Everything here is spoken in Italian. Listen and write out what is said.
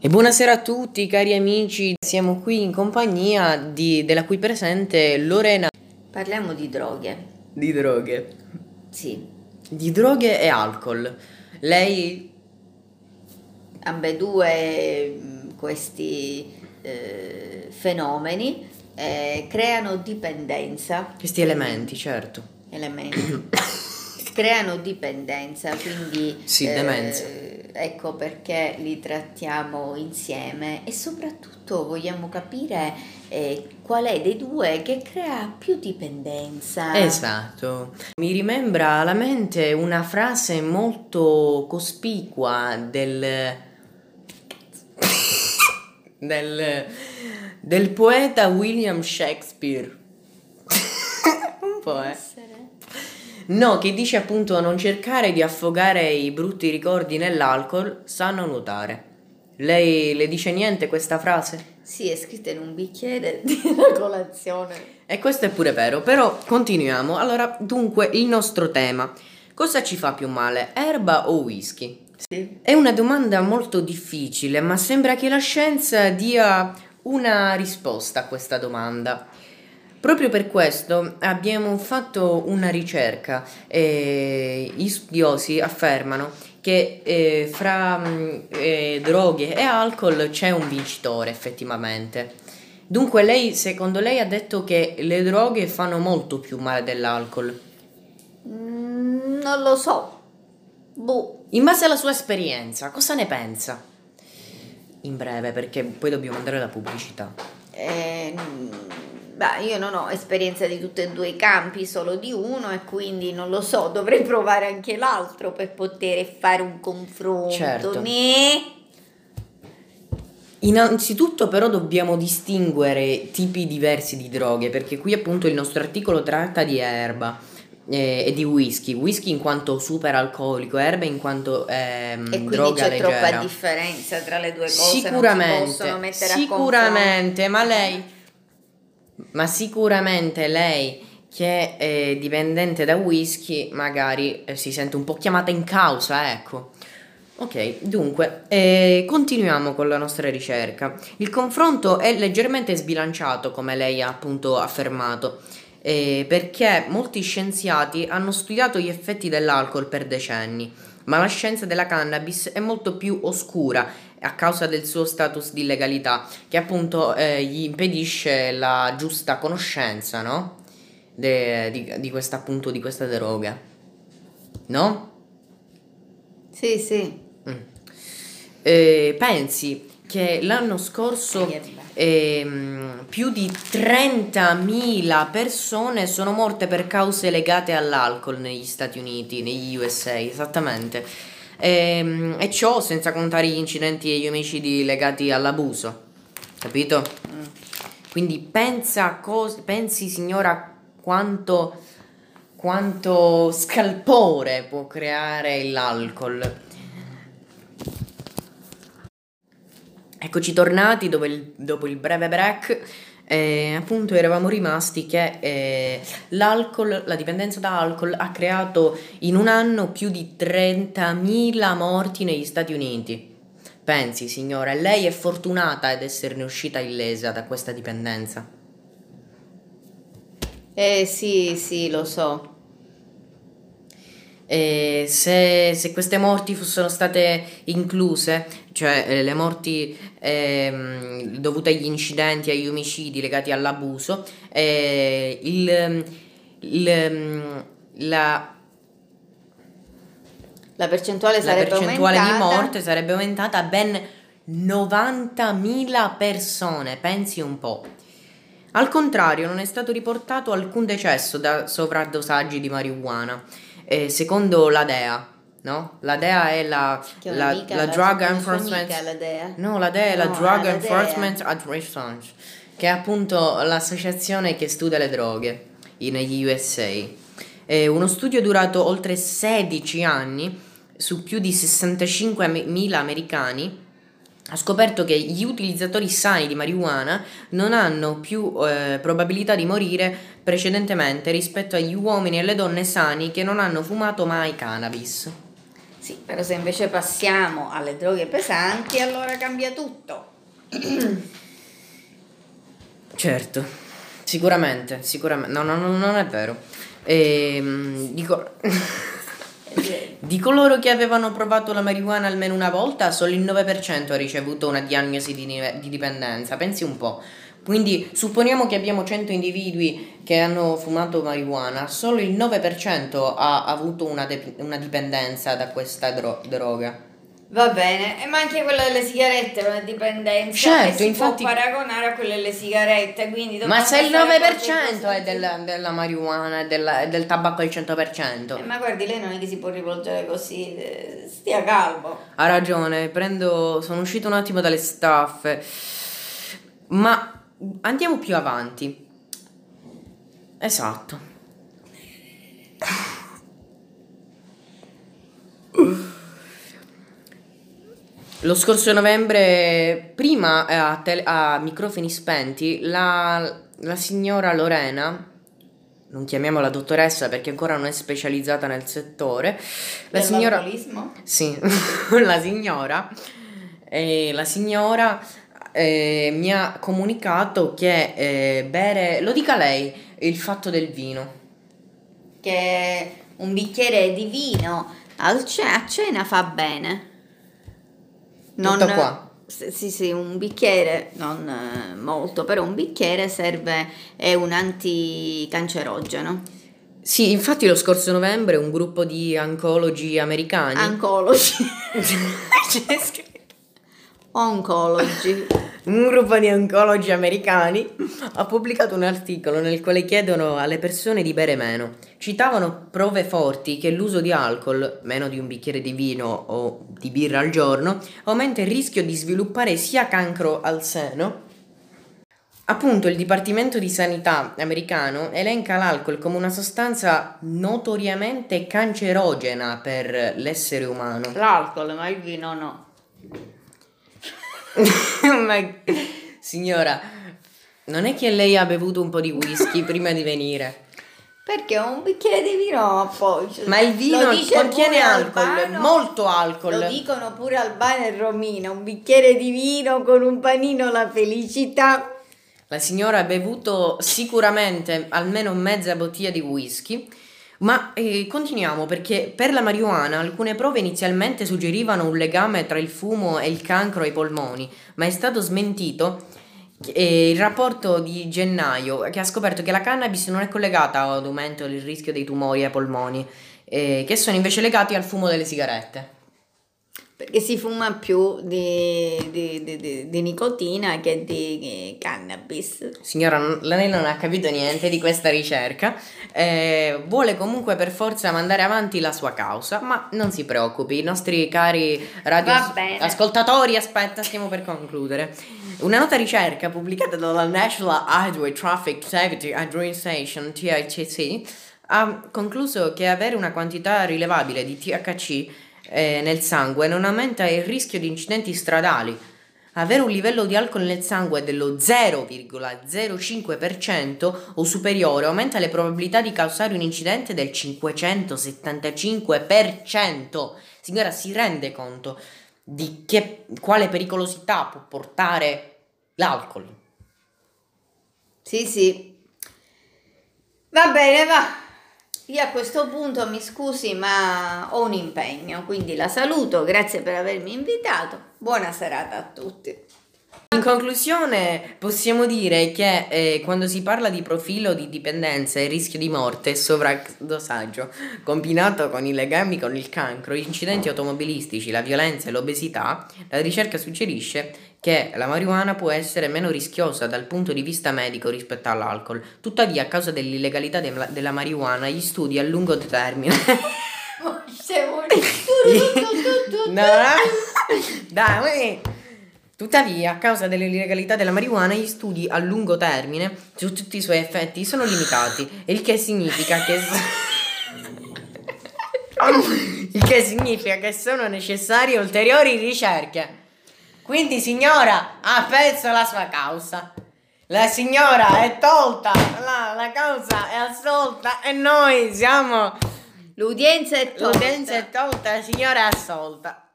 E buonasera a tutti cari amici, siamo qui in compagnia di, della qui presente Lorena. Parliamo di droghe. Di droghe. Sì. Di droghe e alcol. Lei... Ambedue mm, questi eh, fenomeni eh, creano dipendenza. Questi elementi, certo. Elementi. creano dipendenza, quindi sì, demenza. Ecco perché li trattiamo insieme e soprattutto vogliamo capire eh, qual è dei due che crea più dipendenza. Esatto. Mi rimembra alla mente una frase molto cospicua del del, del poeta William Shakespeare. Un po', eh. No, che dice appunto non cercare di affogare i brutti ricordi nell'alcol, sanno nuotare. Lei le dice niente questa frase? Sì, è scritta in un bicchiere di una colazione. E questo è pure vero, però continuiamo. Allora, dunque, il nostro tema. Cosa ci fa più male, erba o whisky? Sì. È una domanda molto difficile, ma sembra che la scienza dia una risposta a questa domanda. Proprio per questo abbiamo fatto una ricerca e gli studiosi affermano che eh, fra mm, eh, droghe e alcol c'è un vincitore effettivamente. Dunque lei, secondo lei, ha detto che le droghe fanno molto più male dell'alcol? Mm, non lo so. Boh. In base alla sua esperienza, cosa ne pensa? In breve, perché poi dobbiamo andare alla pubblicità. Eh, Beh, io non ho esperienza di tutti e due i campi, solo di uno e quindi non lo so, dovrei provare anche l'altro per poter fare un confronto. Certo. Ne? Innanzitutto però dobbiamo distinguere tipi diversi di droghe, perché qui appunto il nostro articolo tratta di erba eh, e di whisky, whisky in quanto super alcolico, erba in quanto ehm, e quindi droga c'è leggera. troppa differenza tra le due cose, Sicuramente, non si possono mettere sicuramente, a ma lei ma sicuramente lei che è dipendente da whisky magari eh, si sente un po' chiamata in causa, ecco. Ok, dunque, eh, continuiamo con la nostra ricerca. Il confronto è leggermente sbilanciato, come lei ha appunto affermato, eh, perché molti scienziati hanno studiato gli effetti dell'alcol per decenni, ma la scienza della cannabis è molto più oscura a causa del suo status di legalità, che appunto eh, gli impedisce la giusta conoscenza, no? De, di, di, questa appunto di questa droga. No? Sì, sì. Mm. Eh, pensi che l'anno scorso eh, più di 30.000 persone sono morte per cause legate all'alcol negli Stati Uniti, negli USA, esattamente. E, ehm, e, ciò senza contare gli incidenti e gli omicidi legati all'abuso, capito? Mm. Quindi pensa cos- pensi signora quanto, quanto scalpore può creare l'alcol. Eccoci tornati dopo il, dopo il breve break. Eh, appunto eravamo rimasti che eh, l'alcol, la dipendenza da alcol ha creato in un anno più di 30.000 morti negli Stati Uniti. Pensi, signora, lei è fortunata ad esserne uscita illesa da questa dipendenza. Eh sì, sì, lo so. E se, se, queste morti fossero state incluse, cioè eh, le morti eh, dovute agli incidenti, agli omicidi legati all'abuso, eh, il, il, la, la percentuale, la percentuale di morte sarebbe aumentata a ben 90.000 persone, pensi un po'. Al contrario, non è stato riportato alcun decesso da sovradosaggi di marijuana eh, secondo la DEA, no? La DEA è la, la, la, la Drug Enforcement. La DEA. No, la DEA è no, la Drug la Enforcement Administration, che è appunto l'associazione che studia le droghe negli USA. È uno studio durato oltre 16 anni su più di 65.000 americani ha scoperto che gli utilizzatori sani di marijuana non hanno più eh, probabilità di morire precedentemente rispetto agli uomini e alle donne sani che non hanno fumato mai cannabis. Sì, però se invece passiamo alle droghe pesanti, allora cambia tutto. Certo, sicuramente, sicuramente. No, no, no, non è vero. Ehm, dico... Di coloro che avevano provato la marijuana almeno una volta, solo il 9% ha ricevuto una diagnosi di, di dipendenza. Pensi un po'. Quindi supponiamo che abbiamo 100 individui che hanno fumato marijuana, solo il 9% ha avuto una, de- una dipendenza da questa dro- droga. Va bene, eh, ma anche quella delle sigarette è una dipendenza Certo, che si infatti- può paragonare a quella delle sigarette, quindi Ma se il stare 9% attenti a è della, della marijuana e della- e del tabacco al Eh, 100%. ma guardi, lei non è che si può rivolgere così, eh, stia calmo. Ha ragione, prendo. Sono uscito un attimo dalle staffe. Ma andiamo più avanti. Esatto. Lo scorso novembre, prima eh, a, tele- a microfoni spenti, la, la signora Lorena, non chiamiamola dottoressa perché ancora non è specializzata nel settore, la signora... Sì, la signora, eh, la signora eh, mi ha comunicato che eh, bere, lo dica lei, il fatto del vino. Che un bicchiere di vino a cena fa bene. Tutto qua. Sì, sì, un bicchiere, non eh, molto, però un bicchiere serve, è un anticancerogeno. Sì, infatti lo scorso novembre un gruppo di oncologi americani... Oncologi. Oncologi. Un gruppo di oncologi americani ha pubblicato un articolo nel quale chiedono alle persone di bere meno. Citavano prove forti che l'uso di alcol, meno di un bicchiere di vino o di birra al giorno, aumenta il rischio di sviluppare sia cancro al seno. Appunto, il Dipartimento di Sanità americano elenca l'alcol come una sostanza notoriamente cancerogena per l'essere umano. L'alcol, ma il vino no. Ma signora, non è che lei ha bevuto un po' di whisky prima di venire? Perché un bicchiere di vino poi. cioè, Ma il vino contiene alcol, Albano, molto alcol. Lo dicono pure Albano e Romina, un bicchiere di vino con un panino la felicità. La signora ha bevuto sicuramente almeno mezza bottiglia di whisky. Ma eh, continuiamo perché per la marijuana alcune prove inizialmente suggerivano un legame tra il fumo e il cancro ai polmoni, ma è stato smentito eh, il rapporto di gennaio che ha scoperto che la cannabis non è collegata ad aumento del rischio dei tumori ai polmoni, eh, che sono invece legati al fumo delle sigarette. Perché si fuma più di, di- di- di- di nicotina che di cannabis. Signora, lei non ha capito niente di questa ricerca, eh, vuole comunque per forza mandare avanti la sua causa, ma non si preoccupi, i nostri cari radio ascoltatori, aspetta, stiamo per concludere. Una nota ricerca pubblicata dalla National Highway Traffic Safety Administration, TITC, ha concluso che avere una quantità rilevabile di THC eh, nel sangue non aumenta il rischio di incidenti stradali. Avere un livello di alcol nel sangue dello 0,05% o superiore aumenta le probabilità di causare un incidente del 575%. Signora, si rende conto di che, quale pericolosità può portare l'alcol? Sì, sì. Va bene, va. Io a questo punto mi scusi, ma ho un impegno, quindi la saluto. Grazie per avermi invitato. Buona serata a tutti. In conclusione, possiamo dire che eh, quando si parla di profilo di dipendenza e rischio di morte e sovradosaggio, combinato con i legami con il cancro, gli incidenti automobilistici, la violenza e l'obesità, la ricerca suggerisce che la marijuana può essere meno rischiosa dal punto di vista medico rispetto all'alcol. Tuttavia, a causa dell'illegalità della, della marijuana, gli studi a lungo termine No. Dai. Tuttavia, a causa dell'illegalità della marijuana, gli studi a lungo termine su tutti i suoi effetti sono limitati, il che significa che il che significa che sono necessarie ulteriori ricerche. Quindi, signora, ha perso la sua causa. La signora è tolta, la, la causa è assolta e noi siamo L'udienza è tolta. L'udienza è tolta, la signora è assolta.